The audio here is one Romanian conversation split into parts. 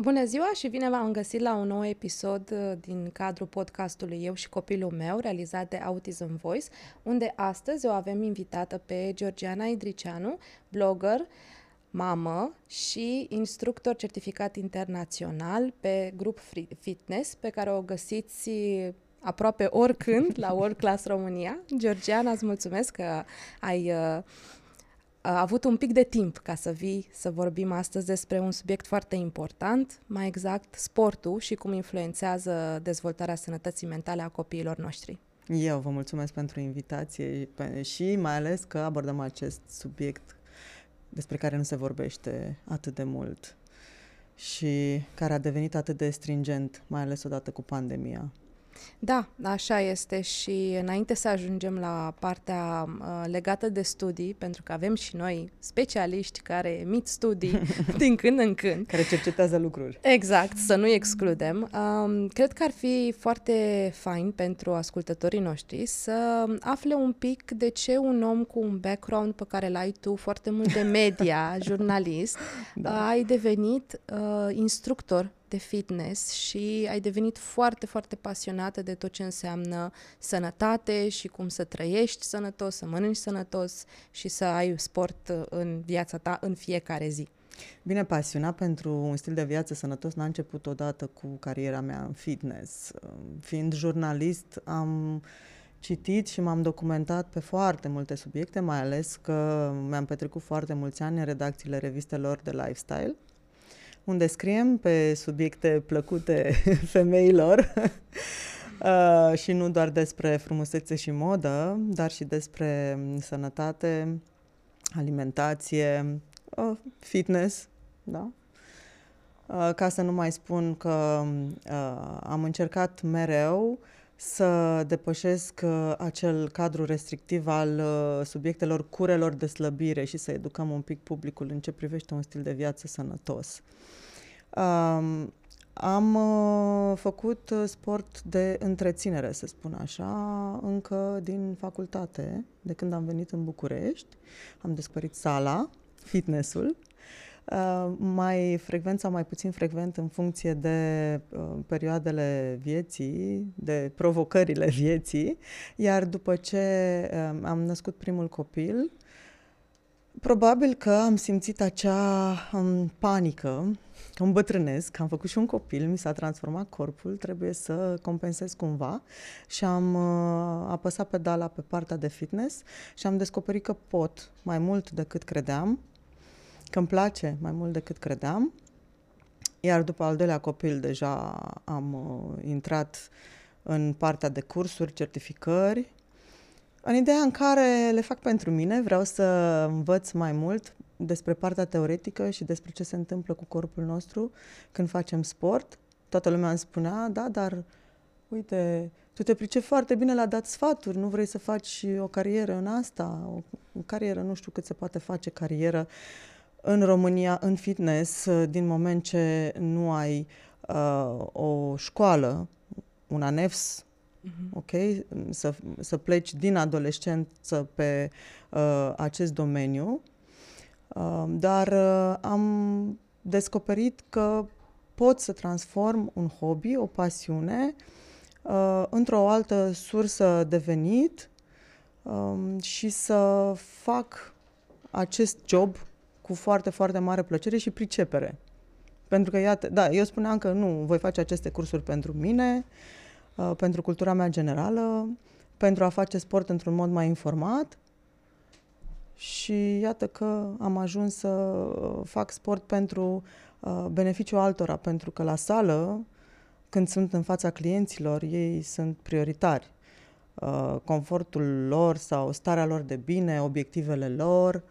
Bună ziua și bine v-am găsit la un nou episod uh, din cadrul podcastului Eu și copilul meu, realizat de Autism Voice, unde astăzi o avem invitată pe Georgiana Idricianu, blogger, mamă și instructor certificat internațional pe grup fitness, pe care o găsiți aproape oricând la World Class România. Georgiana, îți mulțumesc că ai uh, a avut un pic de timp ca să vii să vorbim astăzi despre un subiect foarte important, mai exact sportul și cum influențează dezvoltarea sănătății mentale a copiilor noștri. Eu vă mulțumesc pentru invitație și mai ales că abordăm acest subiect despre care nu se vorbește atât de mult și care a devenit atât de stringent, mai ales odată cu pandemia. Da, așa este și înainte să ajungem la partea uh, legată de studii, pentru că avem și noi specialiști care emit studii din când în când. Care cercetează lucruri. Exact, să nu excludem. Um, cred că ar fi foarte fain pentru ascultătorii noștri să afle un pic de ce un om cu un background pe care l-ai tu, foarte mult de media, jurnalist, da. ai devenit uh, instructor de fitness și ai devenit foarte, foarte pasionată de tot ce înseamnă sănătate și cum să trăiești sănătos, să mănânci sănătos și să ai sport în viața ta în fiecare zi. Bine, pasionat pentru un stil de viață sănătos n-a început odată cu cariera mea în fitness. Fiind jurnalist, am citit și m-am documentat pe foarte multe subiecte, mai ales că mi-am petrecut foarte mulți ani în redacțiile revistelor de lifestyle unde scriem pe subiecte plăcute femeilor uh, și nu doar despre frumusețe și modă, dar și despre sănătate, alimentație, uh, fitness, da? Uh, ca să nu mai spun că uh, am încercat mereu să depășesc uh, acel cadru restrictiv al uh, subiectelor curelor de slăbire și să educăm un pic publicul în ce privește un stil de viață sănătos. Um, am uh, făcut uh, sport de întreținere, să spun așa, încă din facultate, de când am venit în București. Am descoperit sala, fitnessul, uh, mai frecvent sau mai puțin frecvent în funcție de uh, perioadele vieții, de provocările vieții, iar după ce uh, am născut primul copil, probabil că am simțit acea um, panică că îmbătrânesc, că am făcut și un copil, mi s-a transformat corpul, trebuie să compensez cumva. Și am uh, apăsat pedala pe partea de fitness și am descoperit că pot mai mult decât credeam, că îmi place mai mult decât credeam, iar după al doilea copil deja am uh, intrat în partea de cursuri, certificări, în ideea în care le fac pentru mine, vreau să învăț mai mult despre partea teoretică și despre ce se întâmplă cu corpul nostru când facem sport. Toată lumea îmi spunea, da, dar uite, tu te pricepi foarte bine la dat sfaturi, nu vrei să faci o carieră în asta, o, o carieră, nu știu cât se poate face carieră în România, în fitness, din moment ce nu ai uh, o școală, un ANEFS, uh-huh. ok? Să, să pleci din adolescență pe uh, acest domeniu dar uh, am descoperit că pot să transform un hobby, o pasiune, uh, într-o altă sursă de venit um, și să fac acest job cu foarte, foarte mare plăcere și pricepere. Pentru că, iată, da, eu spuneam că nu, voi face aceste cursuri pentru mine, uh, pentru cultura mea generală, pentru a face sport într-un mod mai informat, și iată că am ajuns să uh, fac sport pentru uh, beneficiul altora, pentru că la sală, când sunt în fața clienților, ei sunt prioritari. Uh, confortul lor sau starea lor de bine, obiectivele lor,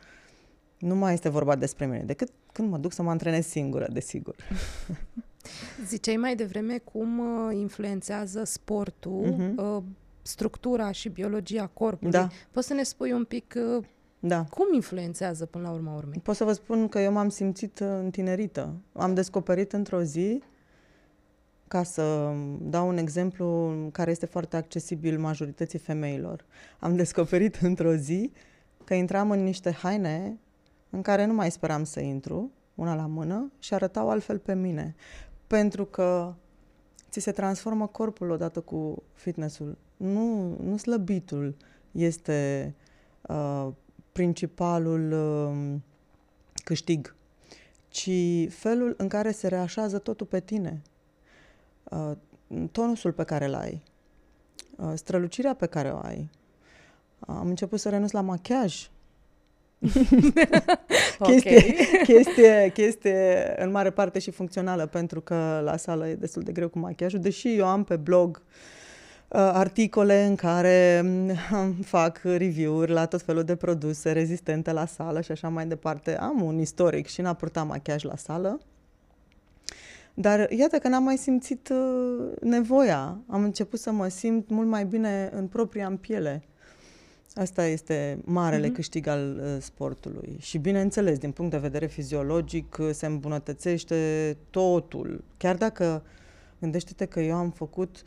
nu mai este vorba despre mine, decât când mă duc să mă antrenez singură, desigur. Ziceai mai devreme cum uh, influențează sportul, uh-huh. structura și biologia corpului. Da. Poți să ne spui un pic uh, da. Cum influențează până la urma urmei? Pot să vă spun că eu m-am simțit uh, întinerită. Am descoperit într-o zi, ca să dau un exemplu care este foarte accesibil majorității femeilor, am descoperit într-o zi că intram în niște haine în care nu mai speram să intru una la mână, și arătau altfel pe mine. Pentru că ți se transformă corpul odată cu fitnessul. Nu, nu slăbitul este uh, principalul uh, câștig, ci felul în care se reașează totul pe tine. Uh, tonusul pe care îl ai, uh, strălucirea pe care o ai. Am început să renunț la machiaj. chestie, okay. chestie, chestie în mare parte și funcțională, pentru că la sală e destul de greu cu machiajul, deși eu am pe blog uh, articole în care um, fac review-uri la tot felul de produse rezistente la sală și așa mai departe. Am un istoric și n-a purtat machiaj la sală. Dar iată că n-am mai simțit uh, nevoia. Am început să mă simt mult mai bine în propria în piele. Asta este marele uh-huh. câștig al uh, sportului. Și bineînțeles, din punct de vedere fiziologic, uh, se îmbunătățește totul. Chiar dacă gândește-te că eu am făcut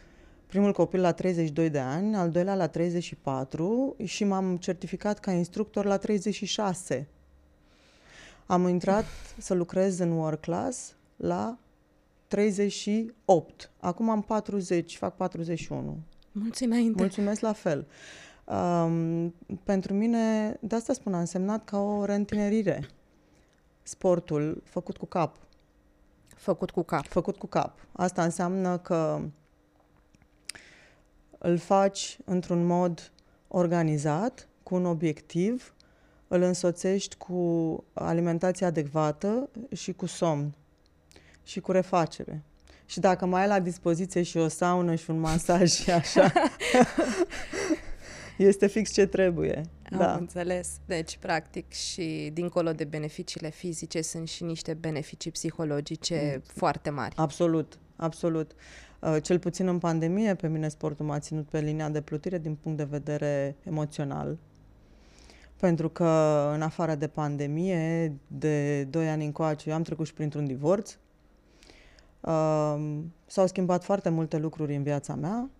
primul copil la 32 de ani, al doilea la 34 și m-am certificat ca instructor la 36. Am intrat să lucrez în work class la 38. Acum am 40, fac 41. Mulți înainte. Mulțumesc la fel. Um, pentru mine, de asta spun, a însemnat ca o reîntinerire. Sportul făcut cu cap. Făcut cu cap. Făcut cu cap. Asta înseamnă că îl faci într-un mod organizat, cu un obiectiv, îl însoțești cu alimentație adecvată și cu somn și cu refacere. Și dacă mai ai la dispoziție și o saună și un masaj și așa, este fix ce trebuie. Am da. înțeles. Deci, practic, și dincolo de beneficiile fizice, sunt și niște beneficii psihologice mm. foarte mari. Absolut, absolut. Uh, cel puțin în pandemie, pe mine sportul m-a ținut pe linia de plutire din punct de vedere emoțional. Pentru că, în afară de pandemie, de 2 ani încoace, eu am trecut și printr-un divorț. Uh, s-au schimbat foarte multe lucruri în viața mea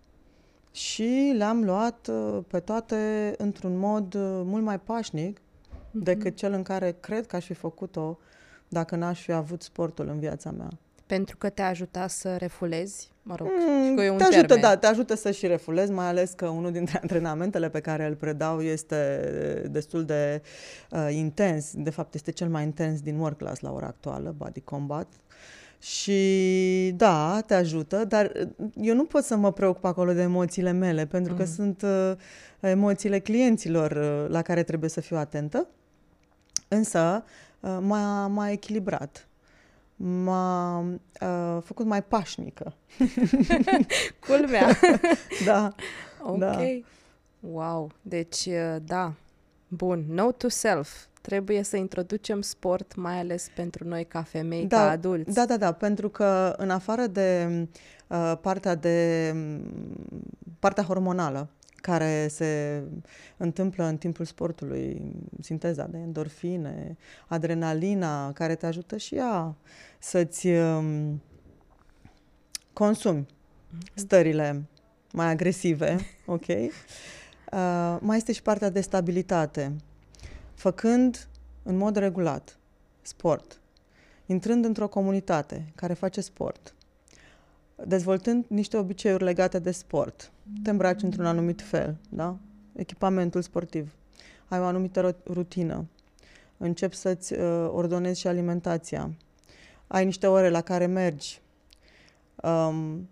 și le-am luat uh, pe toate într-un mod uh, mult mai pașnic mm-hmm. decât cel în care cred că aș fi făcut-o dacă n-aș fi avut sportul în viața mea. Pentru că te ajuta să refulezi? Mă rog, mm, că e un te ajută, termen. da, te ajută să și refulezi, mai ales că unul dintre antrenamentele pe care îl predau este destul de uh, intens. De fapt, este cel mai intens din work class la ora actuală, Body Combat. Și da, te ajută, dar eu nu pot să mă preocup acolo de emoțiile mele, pentru că mm. sunt uh, emoțiile clienților uh, la care trebuie să fiu atentă. Însă uh, m-a, m-a echilibrat m-a uh, făcut mai pașnică. Culmea. da. Ok. Da. Wow. Deci, uh, da. Bun. Note to self. Trebuie să introducem sport, mai ales pentru noi ca femei, da, ca adulți. Da, da, da. Pentru că în afară de uh, partea de partea hormonală, care se întâmplă în timpul sportului, sinteza de endorfine, adrenalina, care te ajută și ea să-ți um, consumi mm-hmm. stările mai agresive, ok? Uh, mai este și partea de stabilitate. Făcând în mod regulat sport, intrând într-o comunitate care face sport, dezvoltând niște obiceiuri legate de sport, te îmbraci într-un anumit fel, da? Echipamentul sportiv, ai o anumită rutină, începi să-ți uh, ordonezi și alimentația, ai niște ore la care mergi. Um,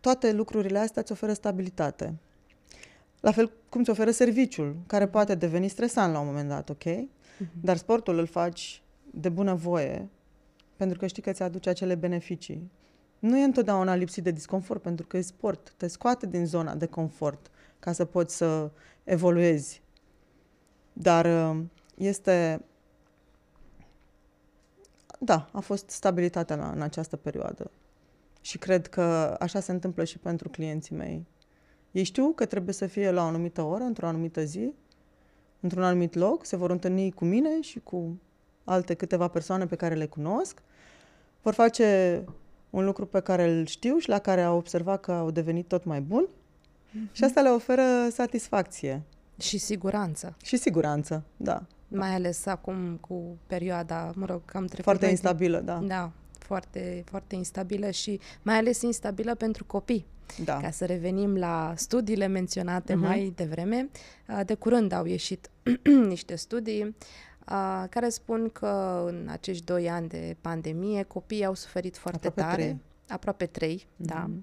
toate lucrurile astea îți oferă stabilitate. La fel cum îți oferă serviciul, care poate deveni stresant la un moment dat, ok? Uh-huh. Dar sportul îl faci de bună voie, pentru că știi că ți aduce acele beneficii. Nu e întotdeauna lipsit de disconfort, pentru că e sport. Te scoate din zona de confort ca să poți să evoluezi. Dar uh, este da, a fost stabilitatea mea în această perioadă. Și cred că așa se întâmplă și pentru clienții mei. Ei știu că trebuie să fie la o anumită oră, într-o anumită zi, într-un anumit loc, se vor întâlni cu mine și cu alte câteva persoane pe care le cunosc. Vor face un lucru pe care îl știu și la care au observat că au devenit tot mai bun mm-hmm. și asta le oferă satisfacție. Și siguranță. Și siguranță, da. Mai ales acum cu perioada, mă rog, cam trecut. Foarte noi- instabilă, da. Da, foarte, foarte instabilă și mai ales instabilă pentru copii. Da. Ca să revenim la studiile menționate Mhm. mai devreme, uh, de curând au ieșit niște studii uh, care spun că în acești doi ani de pandemie copiii au suferit foarte Aproape tare. trei. Aproape trei, da. Mhm.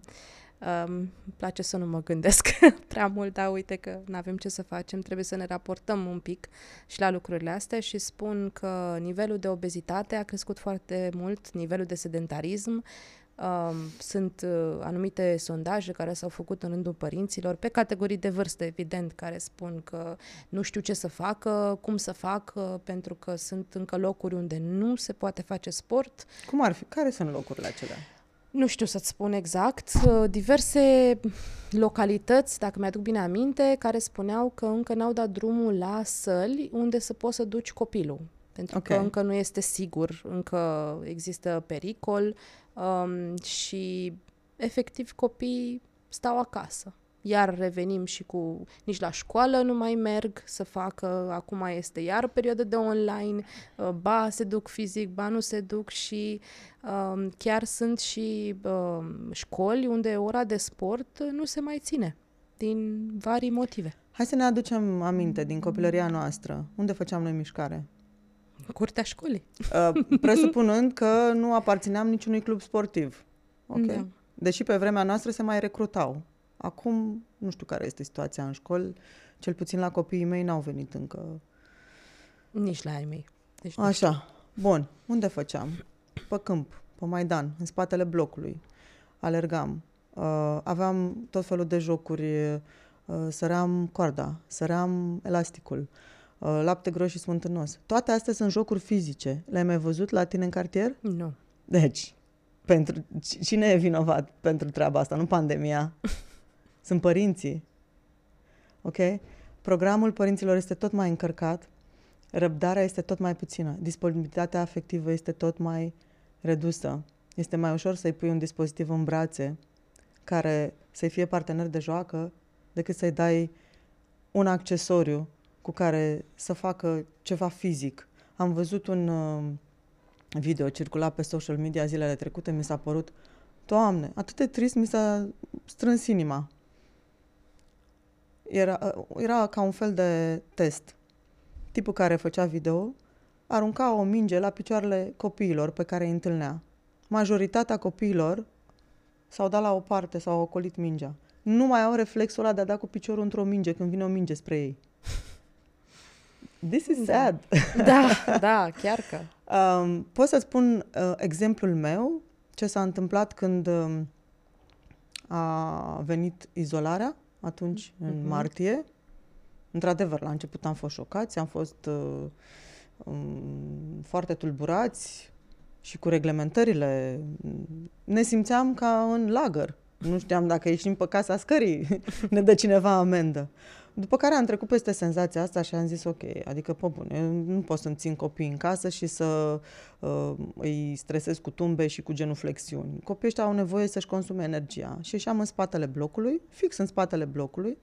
Um, îmi place să nu mă gândesc prea mult, dar uite că nu avem ce să facem, trebuie să ne raportăm un pic și la lucrurile astea și spun că nivelul de obezitate a crescut foarte mult, nivelul de sedentarism, Um, sunt uh, anumite sondaje care s-au făcut în rândul părinților, pe categorii de vârstă, evident, care spun că nu știu ce să facă, cum să facă, pentru că sunt încă locuri unde nu se poate face sport. Cum ar fi? Care sunt locurile acelea? Nu știu să-ți spun exact. Uh, Diverse localități, dacă mi-aduc bine aminte, care spuneau că încă n-au dat drumul la săli unde să poți să duci copilul. Pentru că Ok. încă nu este sigur, încă există pericol um, și efectiv copiii stau acasă. Iar revenim și cu... Nici la școală nu mai merg să facă, acum este iar o perioadă de online, uh, ba se duc fizic, ba nu se duc și um, chiar sunt și um, școli unde ora de sport nu se mai ține, din vari motive. Hai să ne aducem aminte din copilăria noastră. Unde făceam noi mișcare? Curtea școlii. Uh, presupunând că nu aparțineam niciunui club sportiv. Ok? Da. Deși pe vremea noastră se mai recrutau. Acum nu știu care este situația în școli. Cel puțin la copiii mei n-au venit încă. Nici la ai mei. Deci nu Așa. Bun. Unde făceam? Pe câmp, pe Maidan, în spatele blocului. Alergam. Uh, aveam tot felul de jocuri. Uh, săream coarda, săream elasticul, uh, lapte gros și smântânos. Toate astea sunt jocuri fizice. Le-ai mai văzut la tine în cartier? Nu. Deci, pentru, ci- cine e vinovat pentru treaba asta? Nu pandemia. Sunt părinții. Ok? Programul părinților este tot mai încărcat, răbdarea este tot mai puțină, disponibilitatea afectivă este tot mai redusă. Este mai ușor să-i pui un dispozitiv în brațe care să-i fie partener de joacă decât să-i dai un accesoriu cu care să facă ceva fizic. Am văzut un uh, video circulat pe social media zilele trecute, mi s-a părut, Doamne, atât de trist, mi s-a strâns inima. Era, uh, era ca un fel de test. Tipul care făcea video arunca o minge la picioarele copiilor pe care îi întâlnea. Majoritatea copiilor s-au dat la o parte, s-au ocolit mingea. Nu mai au reflexul ăla de a da cu piciorul într-o minge când vine o minge spre ei. This is Da. sad. Da, da, chiar că. Um, pot să spun uh, exemplul meu, ce s-a întâmplat când um, a venit izolarea, atunci, în Mhm. martie. Într-adevăr, la început am fost șocați, am fost uh, um, foarte tulburați și cu reglementările. Ne simțeam ca în lagăr. Nu știam dacă ieșim pe casa scării, ne dă cineva amendă. După care am trecut peste senzația asta și am zis ok, adică pe bune, eu nu pot să-mi țin copiii în casă și să uh, îi stresez cu tumbe și cu genuflexiuni. Copiii ăștia au nevoie să-și consume energia. Și ieșeam în spatele blocului, fix în spatele blocului,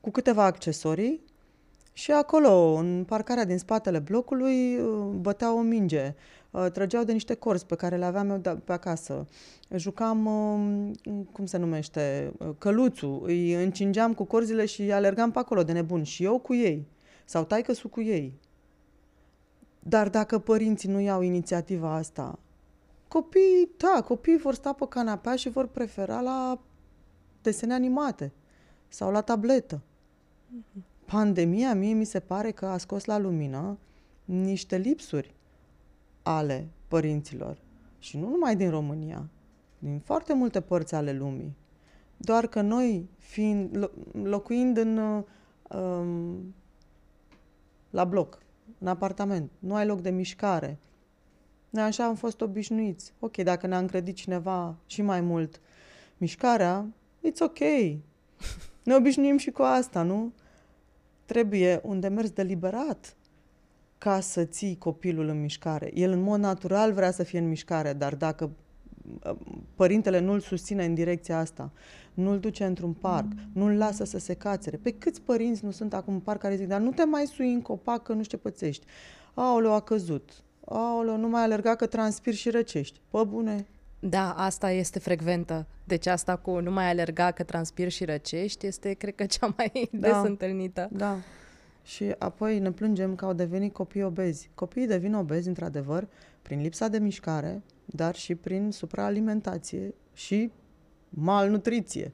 cu câteva accesorii și acolo, în parcarea din spatele blocului, uh, bătea o minge. Uh, Trăgeau de niște corzi pe care le aveam eu de- pe acasă. Jucam, um, cum se numește, uh, căluțul. Îi încingeam cu corzile și alergam pe acolo de nebun. Și eu cu ei. Sau taică cu ei. Dar dacă părinții nu iau inițiativa asta, copiii, da, copiii vor sta pe canapea și vor prefera la desene animate sau la tabletă. Pandemia mie mi se pare că a scos la lumină niște lipsuri ale părinților. Și nu numai din România, din foarte multe părți ale lumii. Doar că noi, fiind, lo- locuind în, uh, um, la bloc, în apartament, nu ai loc de mișcare. Noi așa am fost obișnuiți. Ok, dacă ne-a încredit cineva și mai mult mișcarea, it's ok. Ne obișnuim și cu asta, nu? Trebuie un demers deliberat ca să ții copilul în mișcare. El în mod natural vrea să fie în mișcare, dar dacă părintele nu-l susține în direcția asta, nu-l duce într-un parc, nu-l lasă să se cațere. Pe câți părinți nu sunt acum în parc care zic, dar nu te mai sui în copac că nu știu ce pățești. Aoleu, a căzut. Aoleu, nu mai alerga că transpir și răcești. Pă bune, da, asta este frecventă. Deci asta cu nu mai alerga că transpir și răcești este, cred că, cea mai da. des întâlnită. Da. Și apoi ne plângem că au devenit copii obezi. Copiii devin obezi, într-adevăr, prin lipsa de mișcare, dar și prin supraalimentație și malnutriție.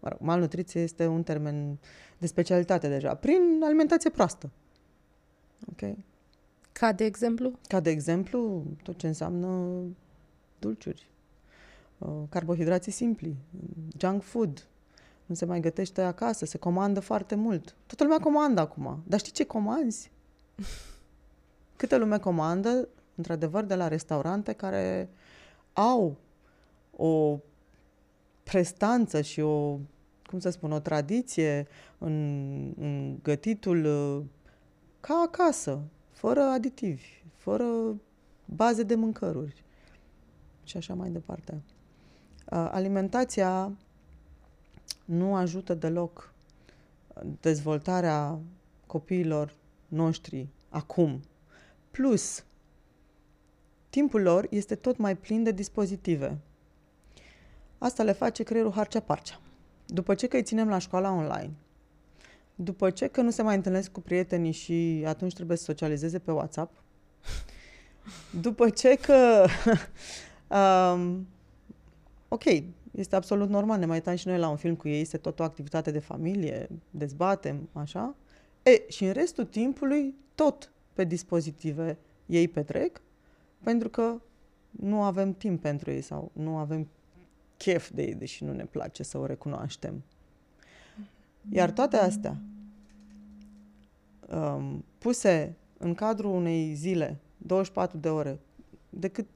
Mă rog, malnutriție este un termen de specialitate deja. Prin alimentație proastă. Ok? Ca de exemplu? Ca de exemplu, tot ce înseamnă dulciuri, uh, carbohidrații simpli, junk food, nu se mai gătește acasă, se comandă foarte mult. Toată lumea comandă acum. Dar știi ce comanzi? Câte lume comandă, într-adevăr, de la restaurante care au o prestanță și o, cum să spun, o tradiție în, în gătitul uh, ca acasă, fără aditivi, fără baze de mâncăruri și așa mai departe. Uh, alimentația nu ajută deloc dezvoltarea copiilor noștri acum. Plus, timpul lor este tot mai plin de dispozitive. Asta le face creierul harcea-parcea. După ce că îi ținem la școala online, după ce că nu se mai întâlnesc cu prietenii și atunci trebuie să socializeze pe WhatsApp, după ce că um, ok, este absolut normal, ne mai uităm și noi la un film cu ei, este tot o activitate de familie, dezbatem, așa. E, și în restul timpului, tot pe dispozitive ei petrec, pentru că nu avem timp pentru ei sau nu avem chef de ei, deși nu ne place să o recunoaștem. Iar toate astea, um, puse în cadrul unei zile, 24 de ore, de cât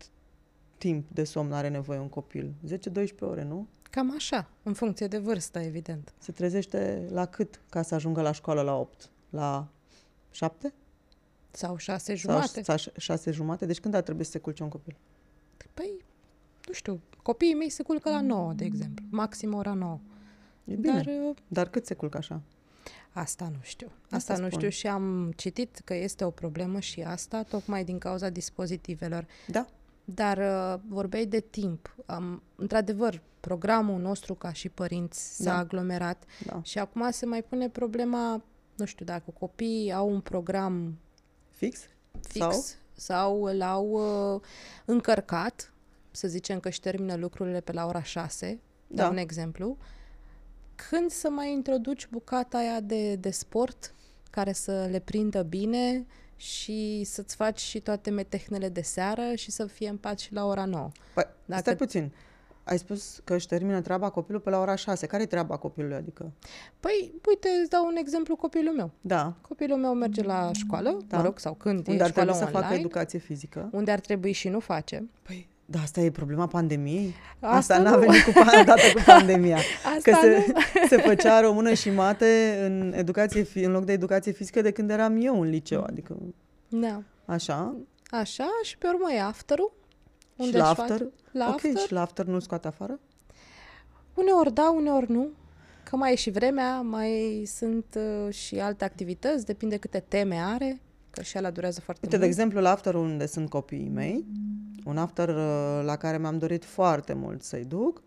timp de somn are nevoie un copil? 10-12 ore, nu? Cam așa, în funcție de vârstă, evident. Se trezește la cât ca să ajungă la școală la 8? La 7? Sau 6 jumate. Sau 6 jumate? Deci când ar trebui să se culce un copil? Păi, nu știu, copiii mei se culcă la 9, de exemplu. Maxim ora 9. E bine. Dar, uh, Dar cât se culcă așa? Asta nu știu. Asta, asta nu spun. știu și am citit că este o problemă și asta, tocmai din cauza dispozitivelor. Da. Dar uh, vorbeai de timp. Um, într-adevăr, programul nostru ca și părinți s-a da. aglomerat da. și acum se mai pune problema, nu știu, dacă copiii au un program fix, fix sau, sau l-au uh, încărcat, să zicem că își termină lucrurile pe la ora 6, da. dau un exemplu, când să mai introduci bucata aia de, de sport care să le prindă bine, și să-ți faci și toate metehnele de seară și să fie în pat și la ora 9. Păi, Dacă... stai puțin. Ai spus că își termină treaba copilul pe la ora 6. Care e treaba copilului, adică? Păi, uite, îți dau un exemplu copilul meu. Da. Copilul meu merge la școală, da. mă rog, sau când Unde e ar trebui online, să facă educație fizică. Unde ar trebui și nu face. Păi, da, asta e problema pandemiei? Asta, asta n-a venit cu, dată cu pandemia. asta că se, se făcea română și mate în, educație, în loc de educație fizică de când eram eu în liceu. Adică da. Așa? Așa și pe urmă e after Unde și la after? La ok, after? și la after nu-l scoate afară? Uneori da, uneori nu. Că mai e și vremea, mai sunt uh, și alte activități, depinde câte teme are, că și ala durează foarte Uite, mult. de exemplu, la after unde sunt copiii mei, un after uh, la care mi-am dorit foarte mult să-i duc,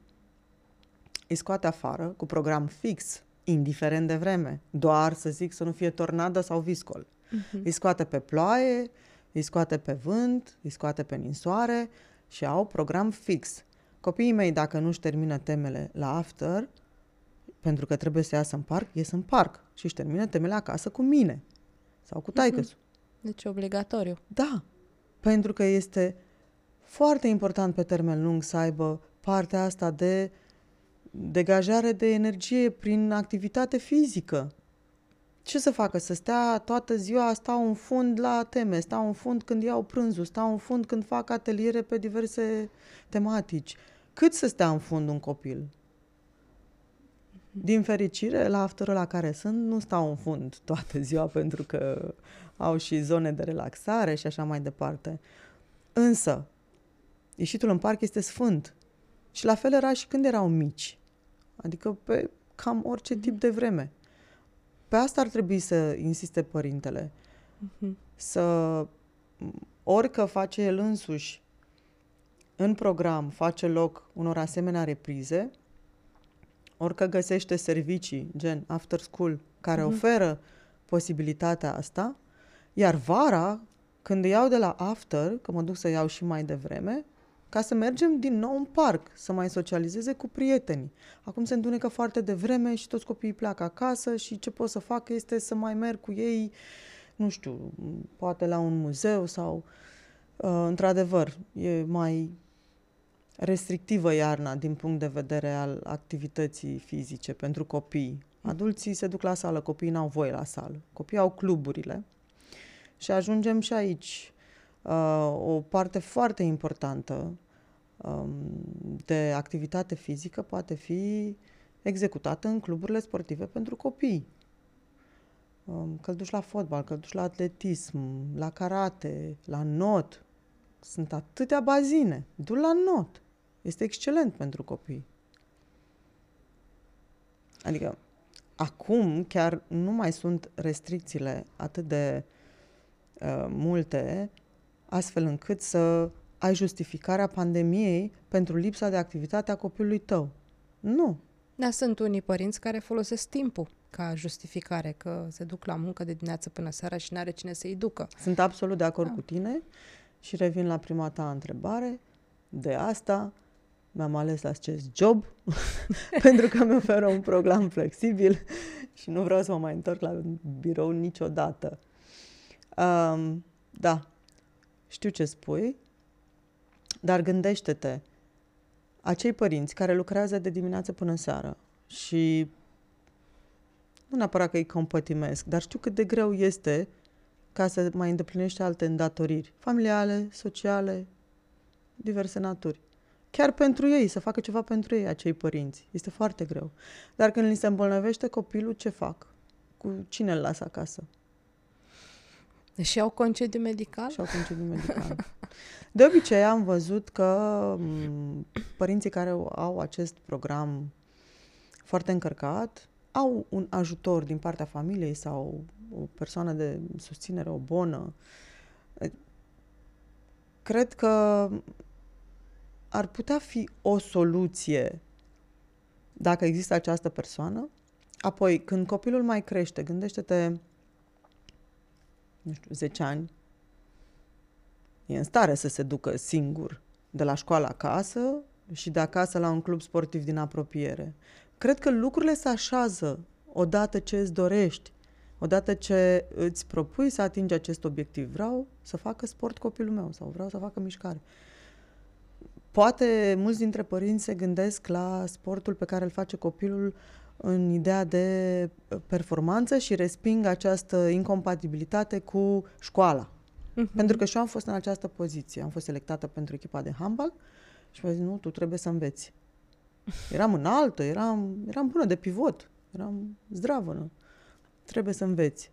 îi scoate afară cu program fix, indiferent de vreme, doar să zic să nu fie tornadă sau viscol. Uh-huh. Îi scoate pe ploaie, îi scoate pe vânt, îi scoate pe ninsoare și au program fix. Copiii mei, dacă nu-și termină temele la after, pentru că trebuie să iasă în parc, ies în parc și își termină temele acasă cu mine sau cu taică uh-huh. Deci obligatoriu. Da, pentru că este foarte important pe termen lung să aibă partea asta de degajare de energie prin activitate fizică ce să facă? Să stea toată ziua, stau în fund la teme, stau în fund când iau prânzul, stau în fund când fac ateliere pe diverse tematici. Cât să stea în fund un copil? Din fericire, la afterul la care sunt, nu stau în fund toată ziua pentru că au și zone de relaxare și așa mai departe. Însă, ieșitul în parc este sfânt. Și la fel era și când erau mici. Adică pe cam orice tip de vreme. Pe asta ar trebui să insiste părintele. Uh-huh. Să orică face el însuși în program, face loc unor asemenea reprize, orică găsește servicii, gen after school, care uh-huh. oferă posibilitatea asta, iar vara, când iau de la after, că mă duc să iau și mai devreme, ca să mergem din nou în parc, să mai socializeze cu prietenii. Acum se întunecă foarte devreme și toți copiii pleacă acasă și ce pot să fac este să mai merg cu ei, nu știu, poate la un muzeu sau... Uh, într-adevăr, e mai restrictivă iarna din punct de vedere al activității fizice pentru copii. Adulții se duc la sală, copiii n-au voie la sală. Copiii au cluburile și ajungem și aici uh, o parte foarte importantă um, de activitate fizică poate fi executată în cluburile sportive pentru copii. Um, că duci la fotbal, că duci la atletism, la karate, la not. Sunt atâtea bazine. Du la not. Este excelent pentru copii. Adică, acum chiar nu mai sunt restricțiile atât de uh, multe astfel încât să ai justificarea pandemiei pentru lipsa de activitate a copilului tău. Nu. Dar sunt unii părinți care folosesc timpul ca justificare, că se duc la muncă de dimineață până seara și nu are cine să-i ducă. Sunt absolut de acord da. cu tine și revin la prima ta întrebare. De asta mi-am ales acest job pentru că mi oferă un program flexibil și nu vreau să mă mai întorc la birou niciodată. Um, da, știu ce spui, dar gândește-te, acei părinți care lucrează de dimineață până seară și nu neapărat că îi compătimesc, dar știu cât de greu este ca să mai îndeplinește alte îndatoriri familiale, sociale, diverse naturi. Chiar pentru ei, să facă ceva pentru ei, acei părinți. Este foarte greu. Dar când li se îmbolnăvește copilul, ce fac? Cu cine îl lasă acasă? Și au concediu medical? Și au concediu medical. De obicei am văzut că părinții care au acest program foarte încărcat au un ajutor din partea familiei sau o persoană de susținere, o bonă. Cred că ar putea fi o soluție dacă există această persoană. Apoi, când copilul mai crește, gândește-te nu știu, 10 ani, e în stare să se ducă singur de la școală acasă și de acasă la un club sportiv din apropiere. Cred că lucrurile se așează odată ce îți dorești, odată ce îți propui să atingi acest obiectiv. Vreau să facă sport copilul meu sau vreau să facă mișcare. Poate mulți dintre părinți se gândesc la sportul pe care îl face copilul în ideea de performanță și resping această incompatibilitate cu școala. Uh-huh. Pentru că și eu am fost în această poziție. Am fost selectată pentru echipa de handbal și mi-a zis, nu, tu trebuie să înveți. Eram înaltă, eram, eram bună de pivot, eram zdravă. Trebuie să înveți.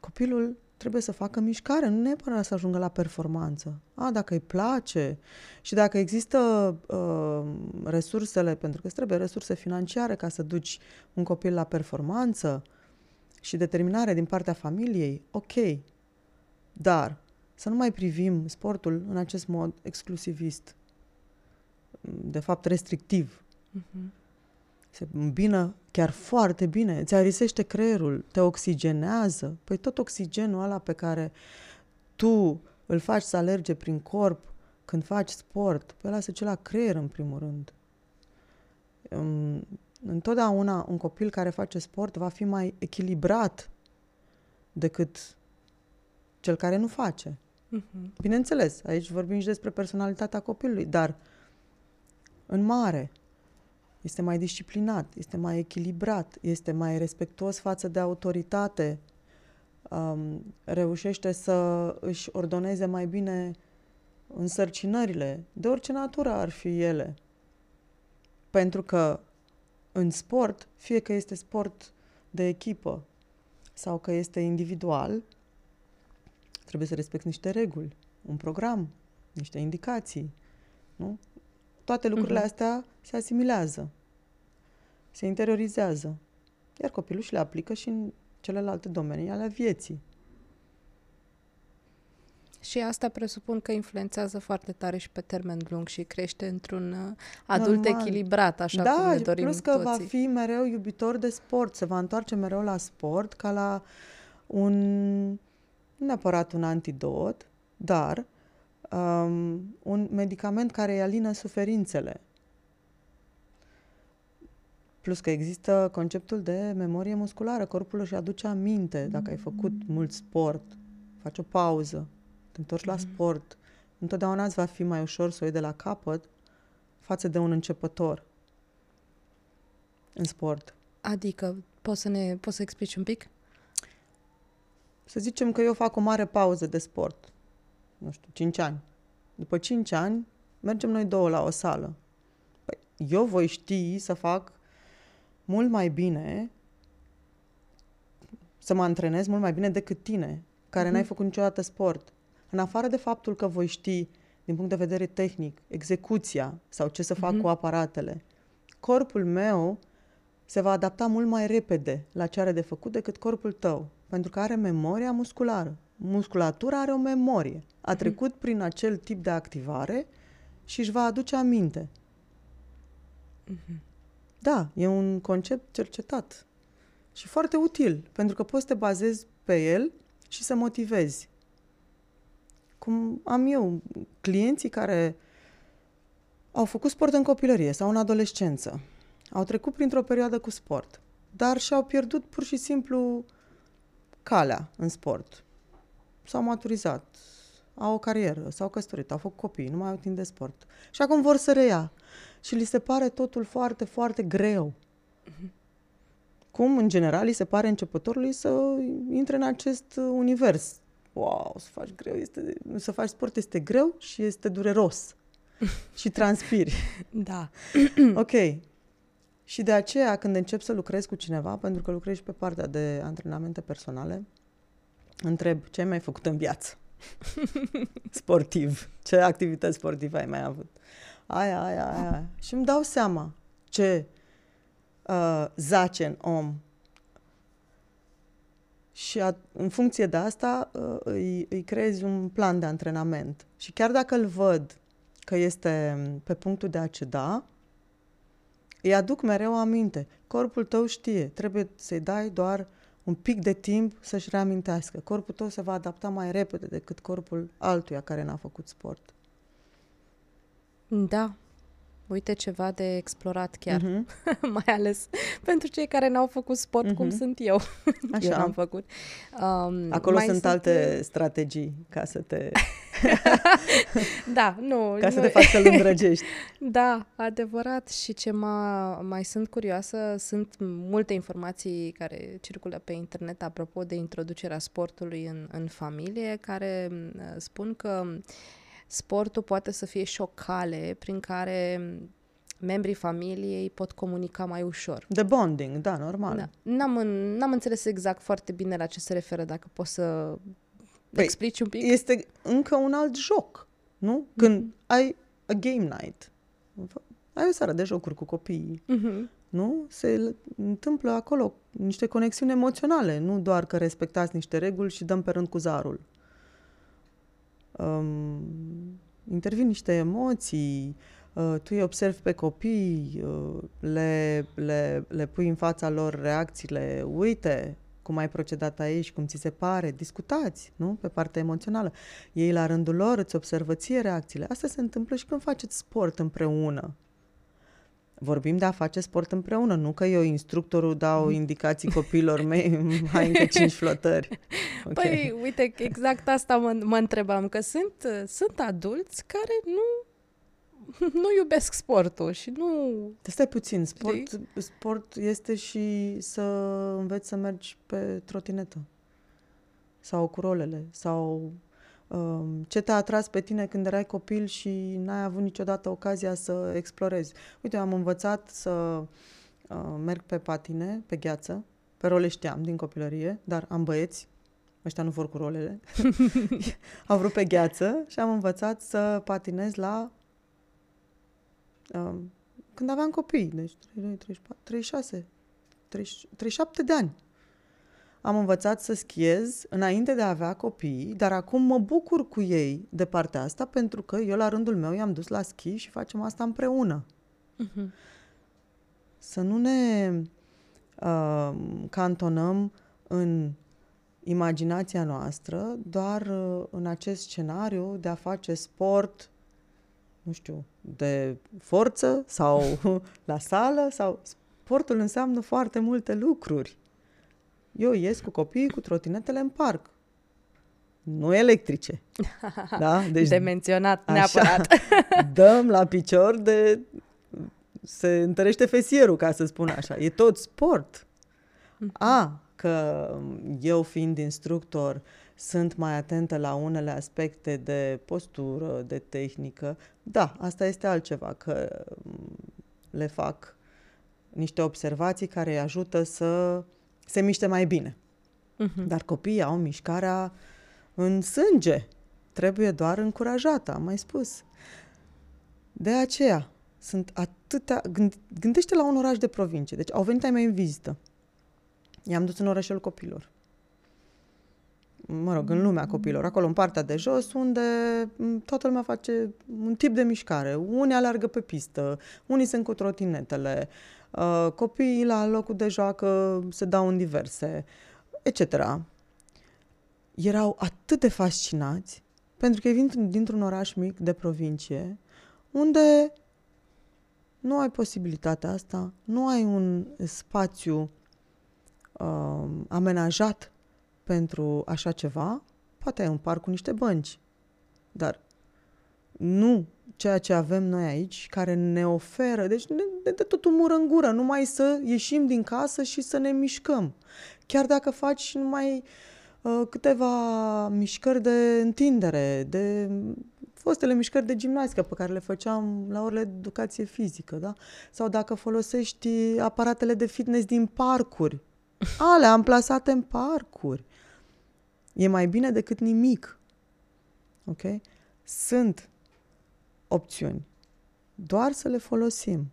Copilul trebuie să facă mișcare, nu neapărat să ajungă la performanță. A, dacă îi place și dacă există uh, resursele, pentru că îți trebuie resurse financiare ca să duci un copil la performanță și determinare din partea familiei, ok. Dar să nu mai privim sportul în acest mod exclusivist, de fapt restrictiv. Uh-huh se îmbină chiar foarte bine, îți arisește creierul, te oxigenează. Păi tot oxigenul ăla pe care tu îl faci să alerge prin corp când faci sport, pe ăla se duce la creier în primul rând. Întotdeauna un copil care face sport va fi mai echilibrat decât cel care nu face. Uh-huh. Bineînțeles, aici vorbim și despre personalitatea copilului, dar în mare, este mai disciplinat, este mai echilibrat, este mai respectuos față de autoritate, um, reușește să își ordoneze mai bine însărcinările, de orice natură ar fi ele. Pentru că în sport, fie că este sport de echipă sau că este individual, trebuie să respecti niște reguli, un program, niște indicații. Nu? Toate lucrurile uh-huh. astea se asimilează, se interiorizează. Iar copilul și le aplică și în celelalte domenii ale vieții. Și asta presupun că influențează foarte tare și pe termen lung și crește într-un uh, adult Normal. echilibrat, așa da, cum ne dorim plus că toții. va fi mereu iubitor de sport, se va întoarce mereu la sport ca la un, nu neapărat un antidot, dar um, un medicament care îi alină suferințele. Plus că există conceptul de memorie musculară. Corpul își aduce aminte dacă ai făcut mult sport, faci o pauză, te întorci la mm-hmm. sport. Întotdeauna îți va fi mai ușor să o iei de la capăt față de un începător în sport. Adică, poți să ne poți să explici un pic? Să zicem că eu fac o mare pauză de sport. Nu știu, 5 ani. După 5 ani, mergem noi două la o sală. Păi, eu voi ști să fac mult mai bine, să mă antrenez mult mai bine decât tine, care mm-hmm. n-ai făcut niciodată sport. În afară de faptul că voi ști, din punct de vedere tehnic, execuția sau ce să fac mm-hmm. cu aparatele, corpul meu se va adapta mult mai repede la ce are de făcut decât corpul tău, pentru că are memoria musculară. Musculatura are o memorie. A mhm. trecut mm-hmm. prin acel tip de activare și își va aduce aminte. Mm-hmm. Da, e un concept cercetat și foarte util, pentru că poți să te bazezi pe el și să motivezi. Cum am eu, clienții care au făcut sport în copilărie sau în adolescență, au trecut printr-o perioadă cu sport, dar și-au pierdut pur și simplu calea în sport. S-au maturizat, au o carieră, s-au căsătorit, au făcut copii, nu mai au timp de sport. Și acum vor să reia. Și li se pare totul foarte, foarte greu. Mm-hmm. Cum, în general, li se pare începătorului să intre în acest univers wow, să faci greu, este, să faci sport este greu și este dureros. și transpiri. Da. ok. Și de aceea, când încep să lucrez cu cineva, pentru că lucrez și pe partea de antrenamente personale, întreb ce ai mai făcut în viață? Sportiv. Ce activități sportive ai mai avut? Aia, aia, aia. Și îmi dau seama ce uh, zace în om și a, în funcție de asta uh, îi, îi creezi un plan de antrenament. Și chiar dacă îl văd că este pe punctul de a ceda, îi aduc mereu aminte. Corpul tău știe, trebuie să-i dai doar un pic de timp să-și reamintească. Corpul tău se va adapta mai repede decât corpul altuia care n-a făcut sport. Da, uite ceva de explorat chiar, uh-huh. mai ales pentru cei care n-au făcut sport uh-huh. cum mhm. sunt eu. Așa. Eu am făcut. Um, Acolo sunt, sunt alte strategii ca să te... da, nu. Ca nu. să te faci să-l îndrăgești. da, adevărat. Și ce mă, mai sunt curioasă, sunt multe informații care circulă pe internet apropo de introducerea sportului în, în familie, care spun că uh, sportul poate să fie și o cale prin care membrii familiei pot comunica mai ușor. De bonding, da, normal. Da. N-am, n-am înțeles exact foarte bine la ce se referă, dacă poți să păi, explici un pic. Este încă un alt joc, nu? Când mm-hmm. ai a game night, ai o seară de jocuri cu copiii, mm-hmm. nu? Se întâmplă acolo niște conexiuni emoționale, nu doar că respectați niște reguli și dăm pe rând cu zarul um, intervin niște emoții, uh, tu îi observi pe copii, uh, le, le, le pui în fața lor reacțiile, uite cum ai procedat aici, cum ți se pare, discutați, nu? Pe partea emoțională. Ei la rândul lor îți observă ție reacțiile. Asta se întâmplă și când faceți sport împreună vorbim de a face sport împreună, nu că eu, instructorul, dau indicații copiilor mei, hai încă cinci flotări. Okay. Păi, uite, exact asta mă, mă întrebam, că sunt, sunt adulți care nu nu iubesc sportul și nu... Te stai puțin, sport, sport este și să înveți să mergi pe trotinetă sau cu rolele sau Um, ce te-a atras pe tine când erai copil și n-ai avut niciodată ocazia să explorezi. Uite, am învățat să uh, merg pe patine, pe gheață, pe role știam din copilărie, dar am băieți, ăștia nu vor cu rolele, au vrut pe gheață și am învățat să patinez la uh, când aveam copii, deci 34, 36, 30, 37 de ani. Am învățat să schiez înainte de a avea copii, dar acum mă bucur cu ei de partea asta pentru că eu la rândul meu i-am dus la schi și facem asta împreună. Uh-huh. Să nu ne uh, cantonăm în imaginația noastră doar uh, în acest scenariu de a face sport, nu știu, de forță sau la sală sau sportul înseamnă foarte multe lucruri. Eu ies cu copiii cu trotinetele în parc. Nu electrice. Da? Deci, de menționat așa, neapărat. dăm la picior de... Se întărește fesierul, ca să spun așa. E tot sport. Mhm. A, că eu fiind instructor sunt mai atentă la unele aspecte de postură, de tehnică. Da, asta este altceva, că le fac niște observații care îi ajută să se miște mai bine. Uh-huh. Dar copiii au mișcarea în sânge. Trebuie doar încurajată, am mai spus. De aceea, sunt atâtea... Gândește la un oraș de provincie. Deci au venit ai mei în vizită. I-am dus în orașul copilor. Mă rog, în lumea copilor, acolo în partea de jos, unde toată lumea face un tip de mișcare. Unii alergă pe pistă, unii sunt cu trotinetele, uh, copiii la locul de joacă se dau în diverse, etc. Erau atât de fascinați, pentru că vin dintr-un oraș mic de provincie, unde nu ai posibilitatea asta, nu ai un spațiu uh, amenajat pentru așa ceva, poate ai un parc cu niște bănci, dar nu ceea ce avem noi aici, care ne oferă, deci ne, ne dă totul mură în gură, numai să ieșim din casă și să ne mișcăm. Chiar dacă faci numai uh, câteva mișcări de întindere, de fostele mișcări de gimnastică pe care le făceam la orele de educație fizică, da? Sau dacă folosești aparatele de fitness din parcuri, ale amplasate în parcuri. E mai bine decât nimic. Ok? Sunt opțiuni. Doar să le folosim.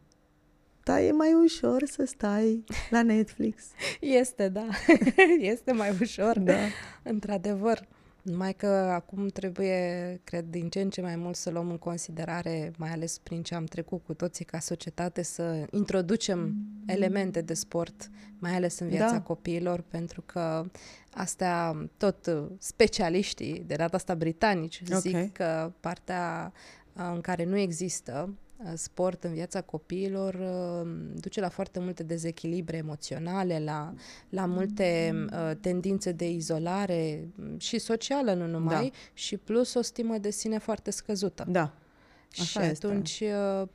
Dar e mai ușor să stai la Netflix. Este, da. este mai ușor. Da. Într-adevăr. Numai că acum trebuie, cred, din ce în ce mai mult să luăm în considerare, mai ales prin ce am trecut cu toții ca societate, să introducem elemente de sport, mai ales în viața da. copiilor, pentru că astea tot specialiștii, de data asta britanici, okay. zic că partea în care nu există Uh, sport în viața copiilor uh, duce la foarte multe dezechilibre emoționale, la, la multe uh, tendințe de izolare mm, și socială, nu numai, da. și plus o stimă de sine foarte scăzută. Da. Așa și este. atunci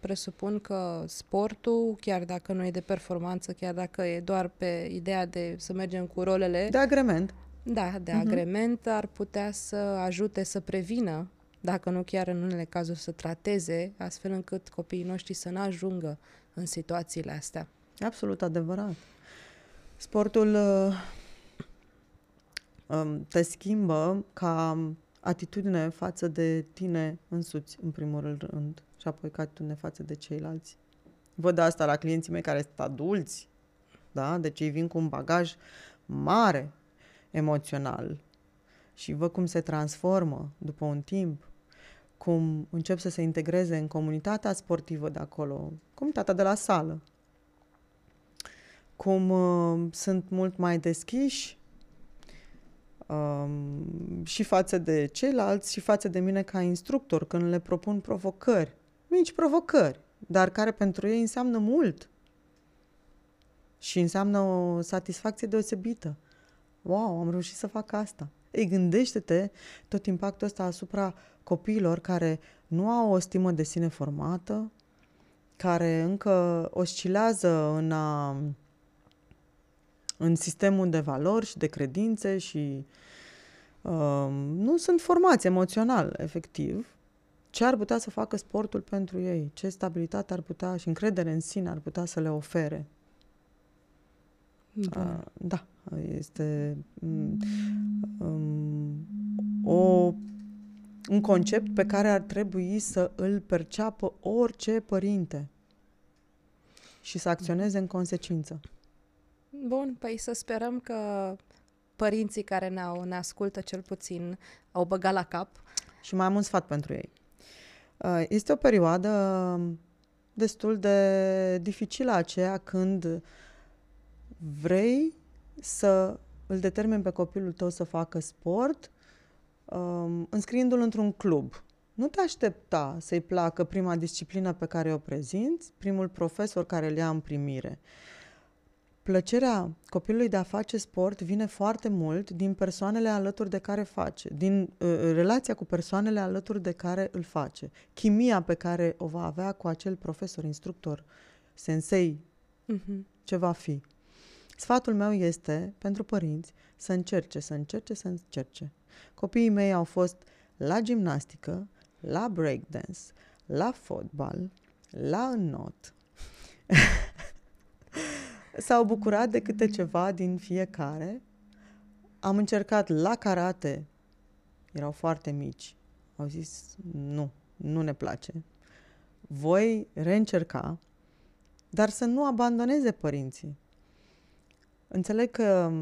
presupun că sportul, chiar dacă nu e de performanță, chiar dacă e doar pe ideea de să mergem cu rolele... De agrement. Da, de uh-huh. agrement ar putea să ajute să prevină dacă nu chiar în unele cazuri să trateze, astfel încât copiii noștri să nu ajungă în situațiile astea. Absolut adevărat. Sportul uh, um, te schimbă ca atitudine față de tine însuți, în primul rând, și apoi ca atitudine față de ceilalți. Văd asta la clienții mei care sunt adulți, da? Deci ei vin cu un bagaj mare emoțional și văd cum se transformă după un timp cum încep să se integreze în comunitatea sportivă de acolo, comunitatea de la sală, cum uh, sunt mult mai deschiși um, și față de ceilalți și față de mine ca instructor când le propun provocări, mici provocări, dar care pentru ei înseamnă mult și înseamnă o satisfacție deosebită. Wow, am reușit să fac asta. Ei, gândește-te tot impactul ăsta asupra copiilor care nu au o stimă de sine formată, care încă oscilează în, a, în sistemul de valori și de credințe și uh, nu sunt formați emoțional, efectiv, ce ar putea să facă sportul pentru ei, ce stabilitate ar putea și încredere în sine ar putea să le ofere. Uh, da, este um, un concept pe care ar trebui să îl perceapă orice părinte. și să acționeze în consecință. Bun, păi să sperăm că părinții care ne-au, ne ascultă cel puțin au băgat la cap. Și mai am un sfat pentru ei. Uh, este o perioadă destul de dificilă aceea când vrei să îl determini pe copilul tău să facă sport um, înscriindu-l într-un club. Nu te aștepta să-i placă prima disciplină pe care o prezinți, primul profesor care îl ia în primire. Plăcerea copilului de a face sport vine foarte mult din persoanele alături de care face, din uh, relația cu persoanele alături de care îl face, chimia pe care o va avea cu acel profesor, instructor, sensei, uh-huh. ce va fi. Sfatul meu este, pentru părinți, să încerce, să încerce, să încerce. Copiii mei au fost la gimnastică, la breakdance, la fotbal, la înnot. S-au bucurat de câte ceva din fiecare. Am încercat la karate. Erau foarte mici. Au zis, nu, nu ne place. Voi reîncerca, dar să nu abandoneze părinții. Înțeleg că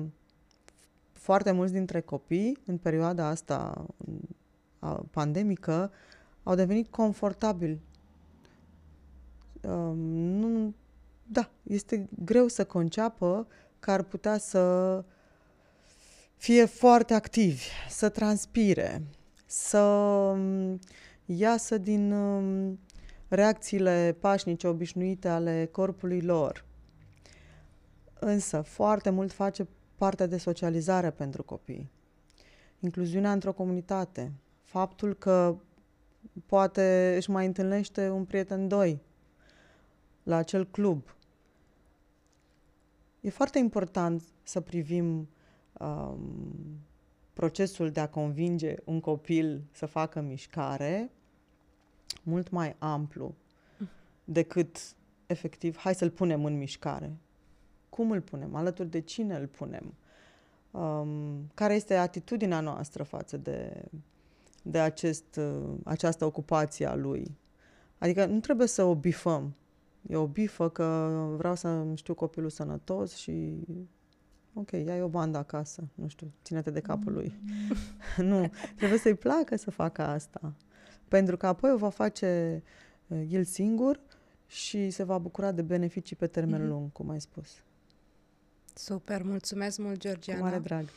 foarte mulți dintre copii, în perioada asta pandemică, au devenit confortabili. Um, nu, da, este greu să conceapă că ar putea să fie foarte activi, să transpire, să um, iasă din um, reacțiile pașnice obișnuite ale corpului lor. Însă, foarte mult face partea de socializare pentru copii. Incluziunea într-o comunitate. Faptul că poate își mai întâlnește un prieten doi la acel club. E foarte important să privim um, procesul de a convinge un copil să facă mișcare mult mai amplu decât efectiv, hai să-l punem în mișcare. Cum îl punem? Alături de cine îl punem? Um, care este atitudinea noastră față de, de acest, uh, această ocupație a lui? Adică nu trebuie să o bifăm. E o bifă că vreau să știu copilul sănătos și ok, ia o bandă acasă, nu știu, ține-te de capul lui. nu, trebuie să-i placă să facă asta. Pentru că apoi o va face uh, el singur și se va bucura de beneficii pe termen mm-hmm. lung, cum ai spus. Super, mulțumesc mult, Georgiana. Cu mare drag.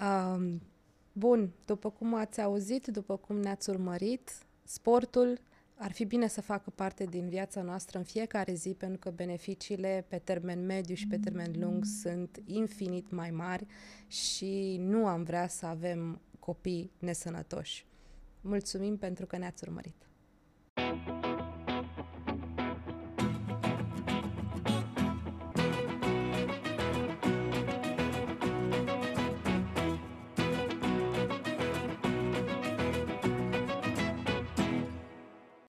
Um, bun, după cum ați auzit, după cum ne-ați urmărit, sportul ar fi bine să facă parte din viața noastră în fiecare zi, pentru că beneficiile pe termen mediu și pe termen lung sunt infinit mai mari și nu am vrea să avem copii nesănătoși. Mulțumim pentru că ne-ați urmărit!